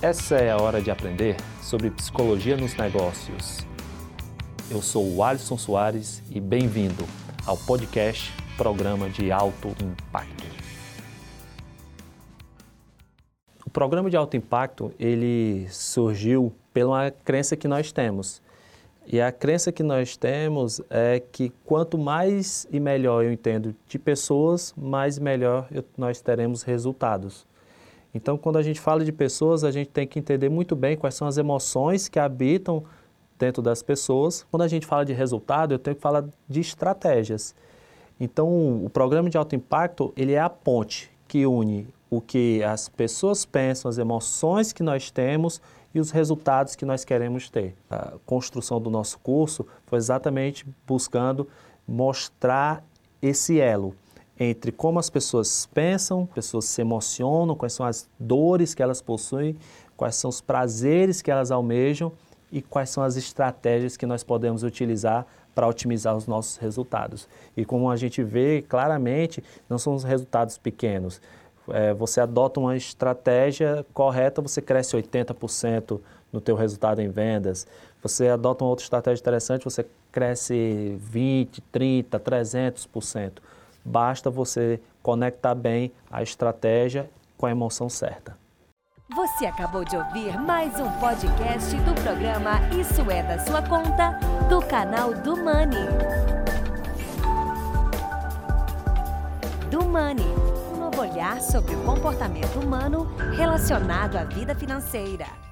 Essa é a hora de aprender sobre psicologia nos negócios. Eu sou o Alisson Soares e bem-vindo ao podcast Programa de Alto Impacto. O programa de alto impacto, ele surgiu pela crença que nós temos. E a crença que nós temos é que quanto mais e melhor eu entendo de pessoas, mais melhor eu, nós teremos resultados. Então, quando a gente fala de pessoas, a gente tem que entender muito bem quais são as emoções que habitam dentro das pessoas. Quando a gente fala de resultado, eu tenho que falar de estratégias. Então, o programa de alto impacto, ele é a ponte que une o que as pessoas pensam, as emoções que nós temos e os resultados que nós queremos ter. A construção do nosso curso foi exatamente buscando mostrar esse elo entre como as pessoas pensam, pessoas se emocionam, quais são as dores que elas possuem, quais são os prazeres que elas almejam e quais são as estratégias que nós podemos utilizar para otimizar os nossos resultados. E como a gente vê claramente, não são os resultados pequenos. É, você adota uma estratégia correta, você cresce 80% no teu resultado em vendas. Você adota uma outra estratégia interessante, você cresce 20, 30, 300%. Basta você conectar bem a estratégia com a emoção certa. Você acabou de ouvir mais um podcast do programa Isso é da sua conta, do canal do Money. Do Money, um novo olhar sobre o comportamento humano relacionado à vida financeira.